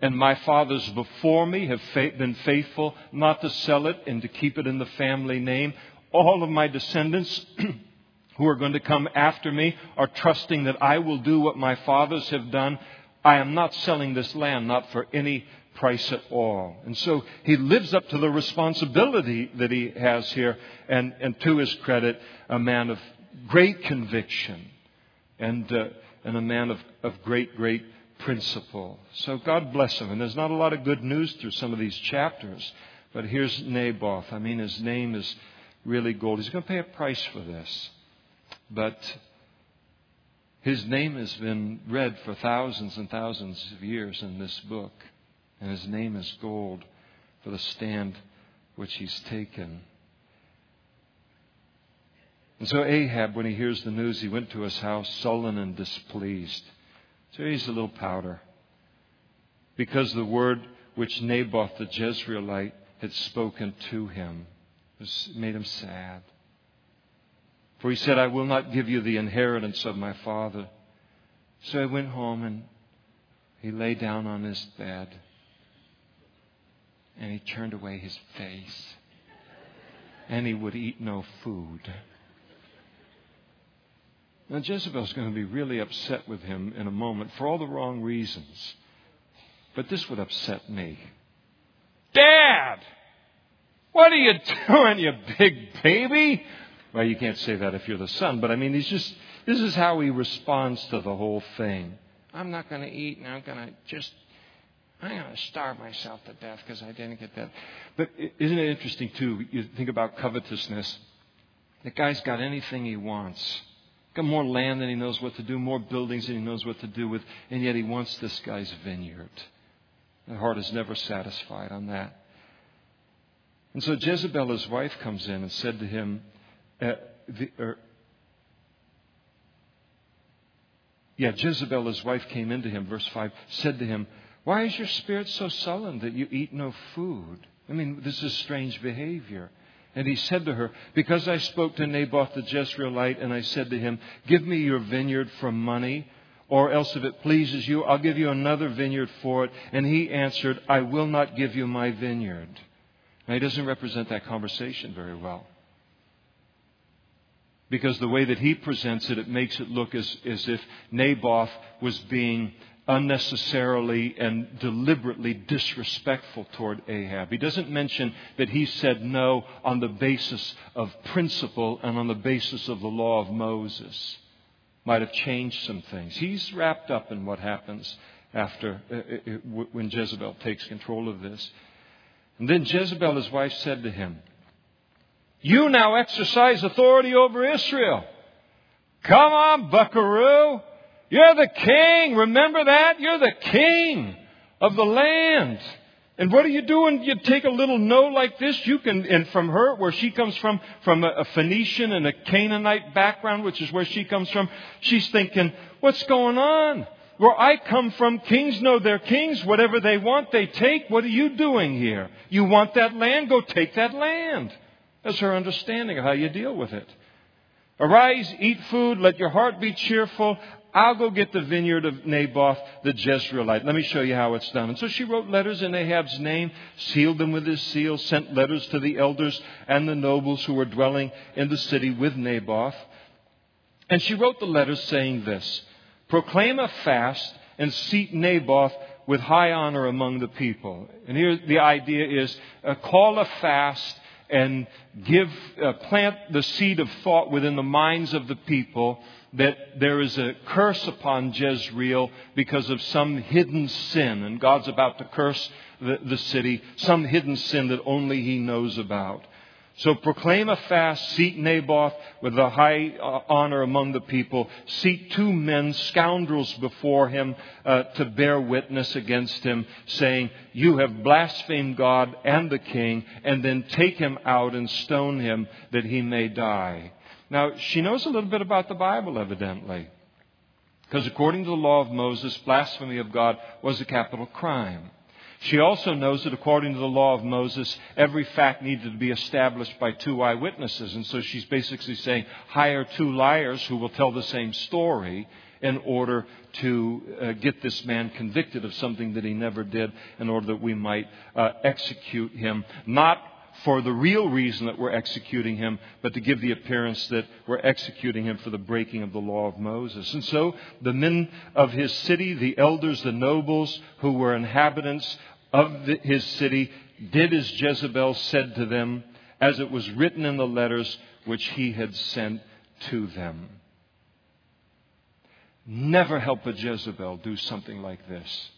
And my fathers before me have been faithful not to sell it and to keep it in the family name. All of my descendants who are going to come after me are trusting that I will do what my fathers have done. I am not selling this land, not for any price at all. And so he lives up to the responsibility that he has here, and, and to his credit, a man of great conviction and, uh, and a man of, of great, great principle. So God bless him. And there's not a lot of good news through some of these chapters. But here's Naboth. I mean, his name is really gold. He's going to pay a price for this. But his name has been read for thousands and thousands of years in this book. And his name is gold for the stand which he's taken. And so Ahab, when he hears the news, he went to his house sullen and displeased. So he's a little powder. Because the word which Naboth the Jezreelite had spoken to him made him sad. For he said, I will not give you the inheritance of my father. So he went home and he lay down on his bed and he turned away his face and he would eat no food. Now, Jezebel's going to be really upset with him in a moment for all the wrong reasons. But this would upset me. Dad! What are you doing, you big baby? Well, you can't say that if you're the son, but I mean, he's just, this is how he responds to the whole thing. I'm not going to eat and I'm going to just, I'm going to starve myself to death because I didn't get that. But isn't it interesting, too? You think about covetousness. The guy's got anything he wants. Got more land than he knows what to do, more buildings than he knows what to do with, and yet he wants this guy's vineyard. The heart is never satisfied on that. And so Jezebel, his wife, comes in and said to him, the, er, yeah, Jezebel, his wife, came into him, verse 5, said to him, Why is your spirit so sullen that you eat no food? I mean, this is strange behavior. And he said to her, Because I spoke to Naboth the Jezreelite, and I said to him, Give me your vineyard for money, or else if it pleases you, I'll give you another vineyard for it. And he answered, I will not give you my vineyard. Now, he doesn't represent that conversation very well. Because the way that he presents it, it makes it look as, as if Naboth was being unnecessarily and deliberately disrespectful toward Ahab. He doesn't mention that he said no on the basis of principle and on the basis of the law of Moses. Might have changed some things. He's wrapped up in what happens after uh, uh, uh when Jezebel takes control of this. And then Jezebel, his wife, said to him, You now exercise authority over Israel. Come on, buckaroo. You're the king. Remember that? You're the king of the land. And what are you doing? You take a little no like this, you can, and from her, where she comes from, from a Phoenician and a Canaanite background, which is where she comes from, she's thinking, what's going on? Where I come from, kings know they're kings. Whatever they want, they take. What are you doing here? You want that land? Go take that land. That's her understanding of how you deal with it. Arise, eat food, let your heart be cheerful. I'll go get the vineyard of Naboth the Jezreelite. Let me show you how it's done. And so she wrote letters in Ahab's name, sealed them with his seal, sent letters to the elders and the nobles who were dwelling in the city with Naboth. And she wrote the letters saying this Proclaim a fast and seat Naboth with high honor among the people. And here the idea is uh, call a fast and give, uh, plant the seed of thought within the minds of the people that there is a curse upon Jezreel because of some hidden sin, and God's about to curse the, the city, some hidden sin that only He knows about. So proclaim a fast, seat Naboth with a high uh, honor among the people, seat two men, scoundrels before him, uh, to bear witness against him, saying, You have blasphemed God and the king, and then take him out and stone him that he may die. Now, she knows a little bit about the Bible, evidently. Because according to the law of Moses, blasphemy of God was a capital crime. She also knows that according to the law of Moses, every fact needed to be established by two eyewitnesses. And so she's basically saying, hire two liars who will tell the same story in order to uh, get this man convicted of something that he never did, in order that we might uh, execute him. Not for the real reason that we're executing him, but to give the appearance that we're executing him for the breaking of the law of Moses. And so the men of his city, the elders, the nobles who were inhabitants of the, his city, did as Jezebel said to them, as it was written in the letters which he had sent to them. Never help a Jezebel do something like this.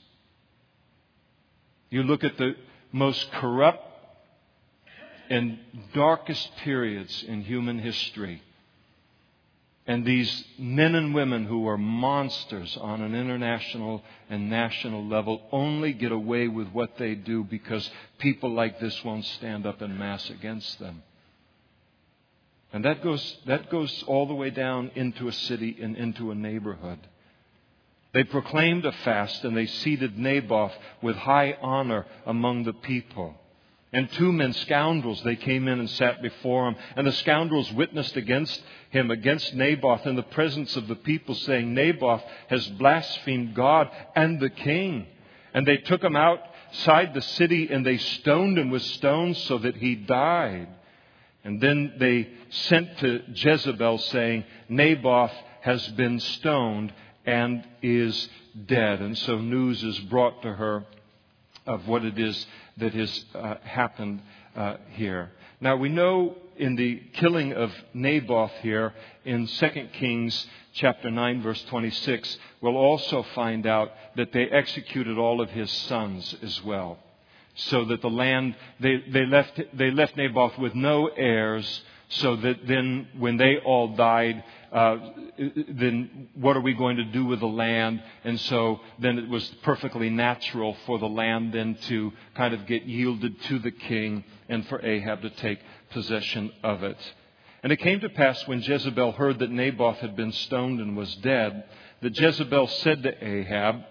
You look at the most corrupt and darkest periods in human history. And these men and women who are monsters on an international and national level only get away with what they do because people like this won't stand up in mass against them. And that goes, that goes all the way down into a city and into a neighborhood. They proclaimed a fast and they seated Naboth with high honor among the people. And two men, scoundrels, they came in and sat before him. And the scoundrels witnessed against him, against Naboth, in the presence of the people, saying, Naboth has blasphemed God and the king. And they took him outside the city and they stoned him with stones so that he died. And then they sent to Jezebel saying, Naboth has been stoned and is dead. And so news is brought to her of what it is that has uh, happened uh, here. Now we know in the killing of Naboth here in 2 Kings chapter 9 verse 26, we'll also find out that they executed all of his sons as well. So that the land, they, they left, they left Naboth with no heirs, so that then when they all died, uh, then what are we going to do with the land? And so then it was perfectly natural for the land then to kind of get yielded to the king and for Ahab to take possession of it. And it came to pass when Jezebel heard that Naboth had been stoned and was dead, that Jezebel said to Ahab,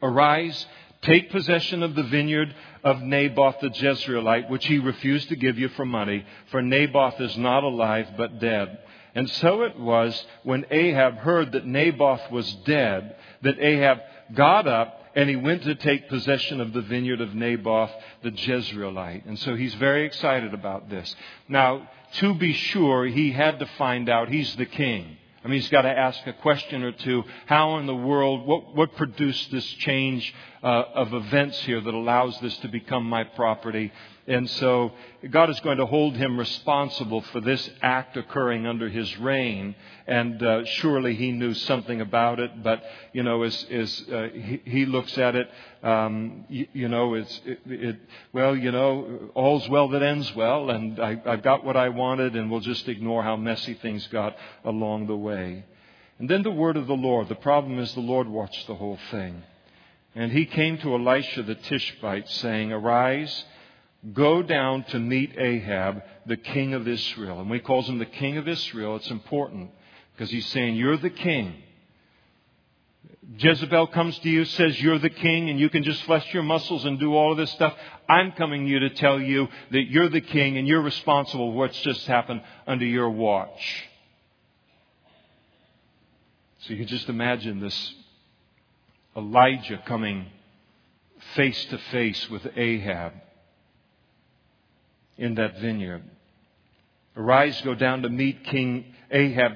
Arise, take possession of the vineyard of Naboth the Jezreelite, which he refused to give you for money, for Naboth is not alive but dead. And so it was when Ahab heard that Naboth was dead, that Ahab got up and he went to take possession of the vineyard of Naboth the Jezreelite. And so he's very excited about this. Now, to be sure, he had to find out he's the king. I mean, he's got to ask a question or two. How in the world, what, what produced this change uh, of events here that allows this to become my property? And so God is going to hold him responsible for this act occurring under his reign. And uh, surely he knew something about it. But, you know, as, as uh, he, he, looks at it, um, you, you, know, it's, it, it, well, you know, all's well that ends well. And I, I've got what I wanted, and we'll just ignore how messy things got along the way. And then the word of the Lord. The problem is the Lord watched the whole thing. And he came to Elisha the Tishbite, saying, Arise Go down to meet Ahab, the king of Israel. And when he calls him the king of Israel, it's important because he's saying, You're the king. Jezebel comes to you, says you're the king, and you can just flex your muscles and do all of this stuff. I'm coming to you to tell you that you're the king and you're responsible for what's just happened under your watch. So you can just imagine this Elijah coming face to face with Ahab in that vineyard. Arise, go down to meet King Ahab,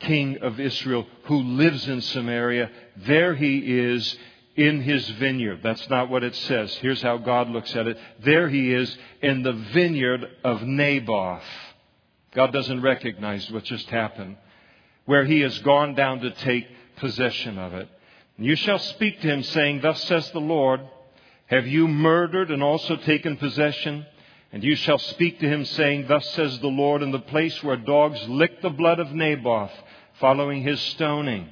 king of Israel, who lives in Samaria. There he is in his vineyard. That's not what it says. Here's how God looks at it. There he is in the vineyard of Naboth. God doesn't recognize what just happened. Where he has gone down to take possession of it. You shall speak to him, saying, Thus says the Lord, Have you murdered and also taken possession? And you shall speak to him, saying, Thus says the Lord, in the place where dogs licked the blood of Naboth, following his stoning.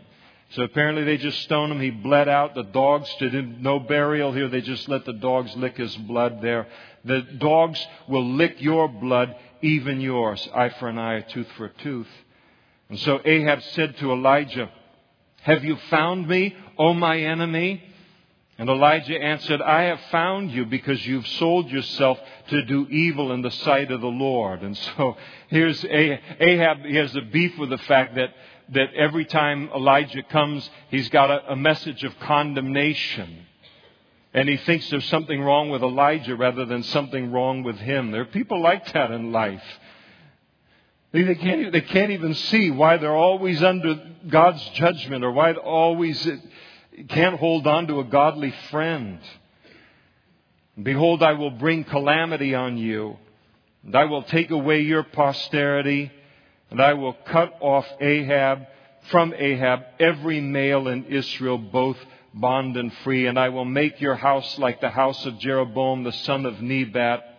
So apparently they just stoned him. He bled out. The dogs did no burial here. They just let the dogs lick his blood there. The dogs will lick your blood, even yours. Eye for an eye, tooth for a tooth. And so Ahab said to Elijah, Have you found me, O my enemy? And Elijah answered, I have found you because you've sold yourself to do evil in the sight of the Lord. And so here's Ahab, he has a beef with the fact that, that every time Elijah comes, he's got a, a message of condemnation. And he thinks there's something wrong with Elijah rather than something wrong with him. There are people like that in life. They can't, they can't even see why they're always under God's judgment or why they always can't hold on to a godly friend. Behold, I will bring calamity on you, and I will take away your posterity, and I will cut off Ahab from Ahab every male in Israel, both bond and free, and I will make your house like the house of Jeroboam the son of Nebat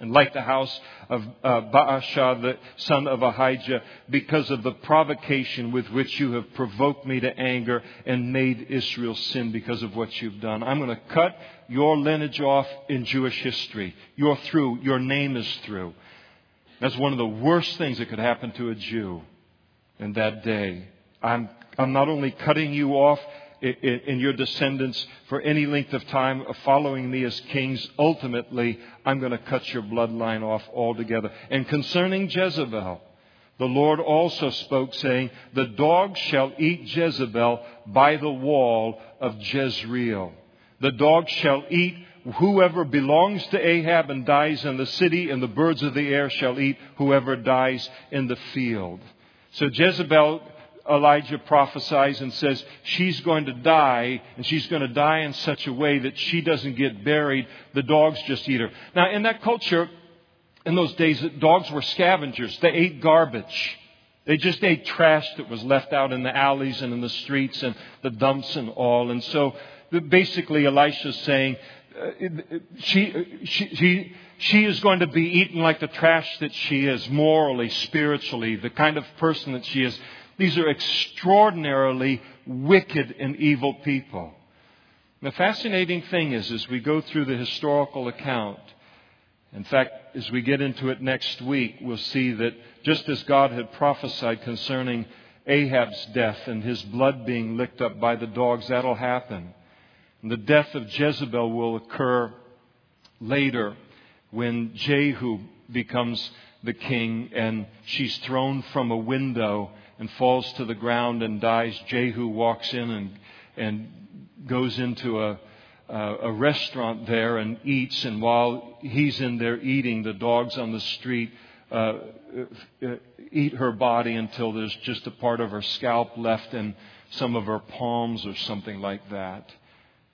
and like the house of uh, Baasha, the son of Ahijah, because of the provocation with which you have provoked me to anger and made Israel sin because of what you've done. I'm going to cut your lineage off in Jewish history. You're through. Your name is through. That's one of the worst things that could happen to a Jew in that day. I'm, I'm not only cutting you off in your descendants for any length of time of following me as kings, ultimately, I'm going to cut your bloodline off altogether. And concerning Jezebel, the Lord also spoke, saying, The dogs shall eat Jezebel by the wall of Jezreel. The dogs shall eat whoever belongs to Ahab and dies in the city, and the birds of the air shall eat whoever dies in the field. So Jezebel Elijah prophesies and says she's going to die, and she's going to die in such a way that she doesn't get buried. The dogs just eat her. Now, in that culture, in those days, dogs were scavengers. They ate garbage. They just ate trash that was left out in the alleys and in the streets and the dumps and all. And so, basically, Elisha's saying Uh, she, uh, she, she, she is going to be eaten like the trash that she is, morally, spiritually, the kind of person that she is. These are extraordinarily wicked and evil people. The fascinating thing is, as we go through the historical account, in fact, as we get into it next week, we'll see that just as God had prophesied concerning Ahab's death and his blood being licked up by the dogs, that'll happen. And the death of Jezebel will occur later when Jehu becomes the king and she's thrown from a window and falls to the ground and dies. Jehu walks in and, and goes into a, a restaurant there and eats. And while he's in there eating, the dogs on the street uh, uh, eat her body until there's just a part of her scalp left and some of her palms or something like that.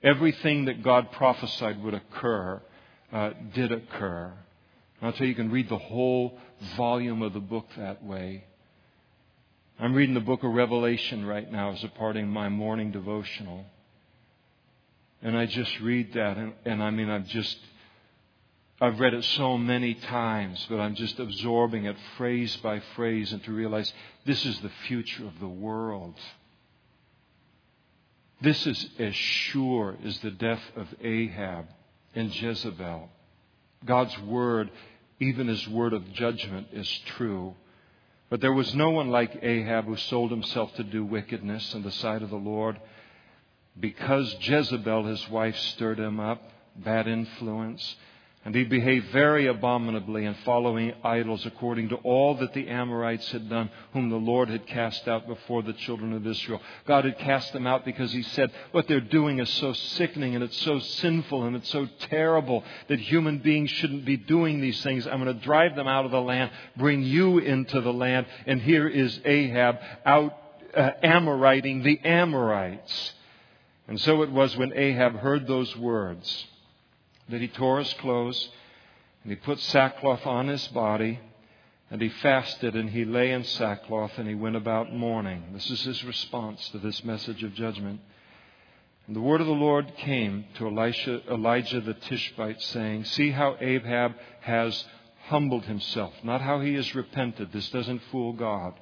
Everything that God prophesied would occur uh, did occur. And I'll tell you, you can read the whole volume of the book that way. I'm reading the book of Revelation right now as a part of my morning devotional. And I just read that, and, and I mean, I've just, I've read it so many times, but I'm just absorbing it phrase by phrase and to realize this is the future of the world. This is as sure as the death of Ahab and Jezebel. God's word, even his word of judgment, is true. But there was no one like Ahab who sold himself to do wickedness in the sight of the Lord. Because Jezebel, his wife, stirred him up, bad influence, and he behaved very abominably in following idols according to all that the Amorites had done, whom the Lord had cast out before the children of Israel. God had cast them out because he said, What they're doing is so sickening and it's so sinful and it's so terrible that human beings shouldn't be doing these things. I'm going to drive them out of the land, bring you into the land. And here is Ahab out uh, Amoriting the Amorites. And so it was when Ahab heard those words that he tore his clothes and he put sackcloth on his body and he fasted and he lay in sackcloth and he went about mourning. This is his response to this message of judgment. And the word of the Lord came to Elisha, Elijah the Tishbite, saying, See how Ahab has humbled himself, not how he has repented. This doesn't fool God.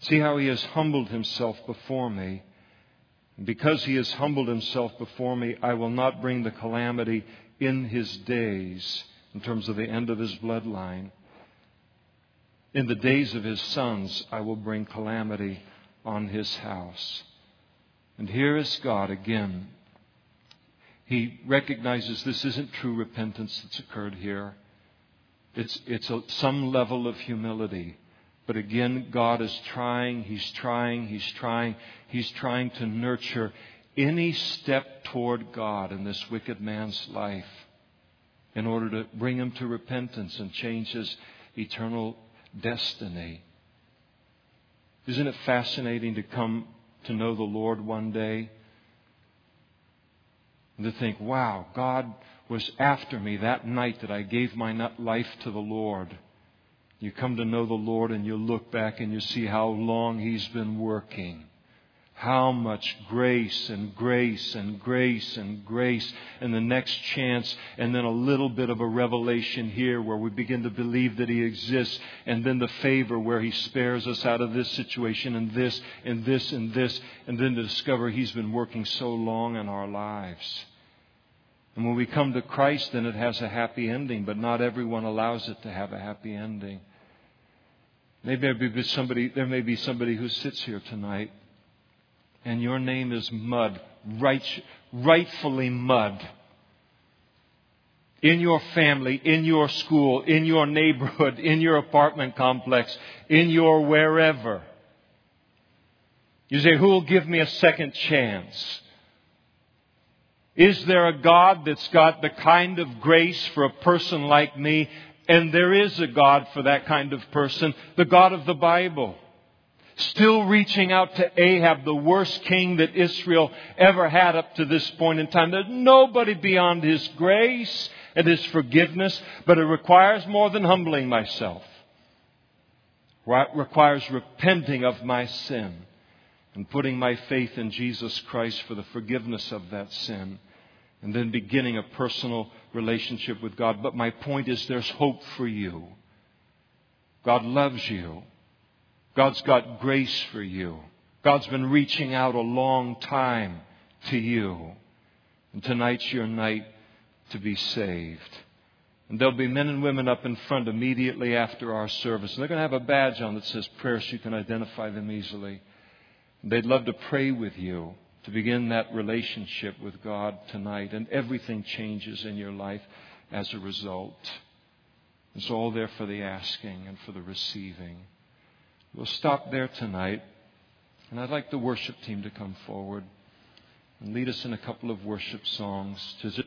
See how he has humbled himself before me. Because he has humbled himself before me, I will not bring the calamity in his days, in terms of the end of his bloodline. In the days of his sons, I will bring calamity on his house. And here is God again. He recognizes this isn't true repentance that's occurred here. It's, it's a, some level of humility. But again, God is trying, He's trying, He's trying, He's trying to nurture any step toward God in this wicked man's life in order to bring him to repentance and change his eternal destiny. Isn't it fascinating to come to know the Lord one day? And to think, wow, God was after me that night that I gave my life to the Lord. You come to know the Lord and you look back and you see how long He's been working. How much grace and grace and grace and grace and the next chance and then a little bit of a revelation here where we begin to believe that He exists and then the favor where He spares us out of this situation and this and this and this and then to discover He's been working so long in our lives. And when we come to Christ, then it has a happy ending, but not everyone allows it to have a happy ending. Maybe there may be somebody, there may be somebody who sits here tonight and your name is mud, right, rightfully mud. In your family, in your school, in your neighborhood, in your apartment complex, in your wherever. You say, Who will give me a second chance? Is there a God that's got the kind of grace for a person like me and there is a God for that kind of person, the God of the Bible. Still reaching out to Ahab, the worst king that Israel ever had up to this point in time. There's nobody beyond his grace and his forgiveness, but it requires more than humbling myself. It requires repenting of my sin and putting my faith in Jesus Christ for the forgiveness of that sin and then beginning a personal relationship with God. But my point is there's hope for you. God loves you. God's got grace for you. God's been reaching out a long time to you. And tonight's your night to be saved. And there'll be men and women up in front immediately after our service. And they're going to have a badge on that says prayer so you can identify them easily. And they'd love to pray with you to begin that relationship with God tonight, and everything changes in your life as a result. It's all there for the asking and for the receiving. We'll stop there tonight, and I'd like the worship team to come forward and lead us in a couple of worship songs to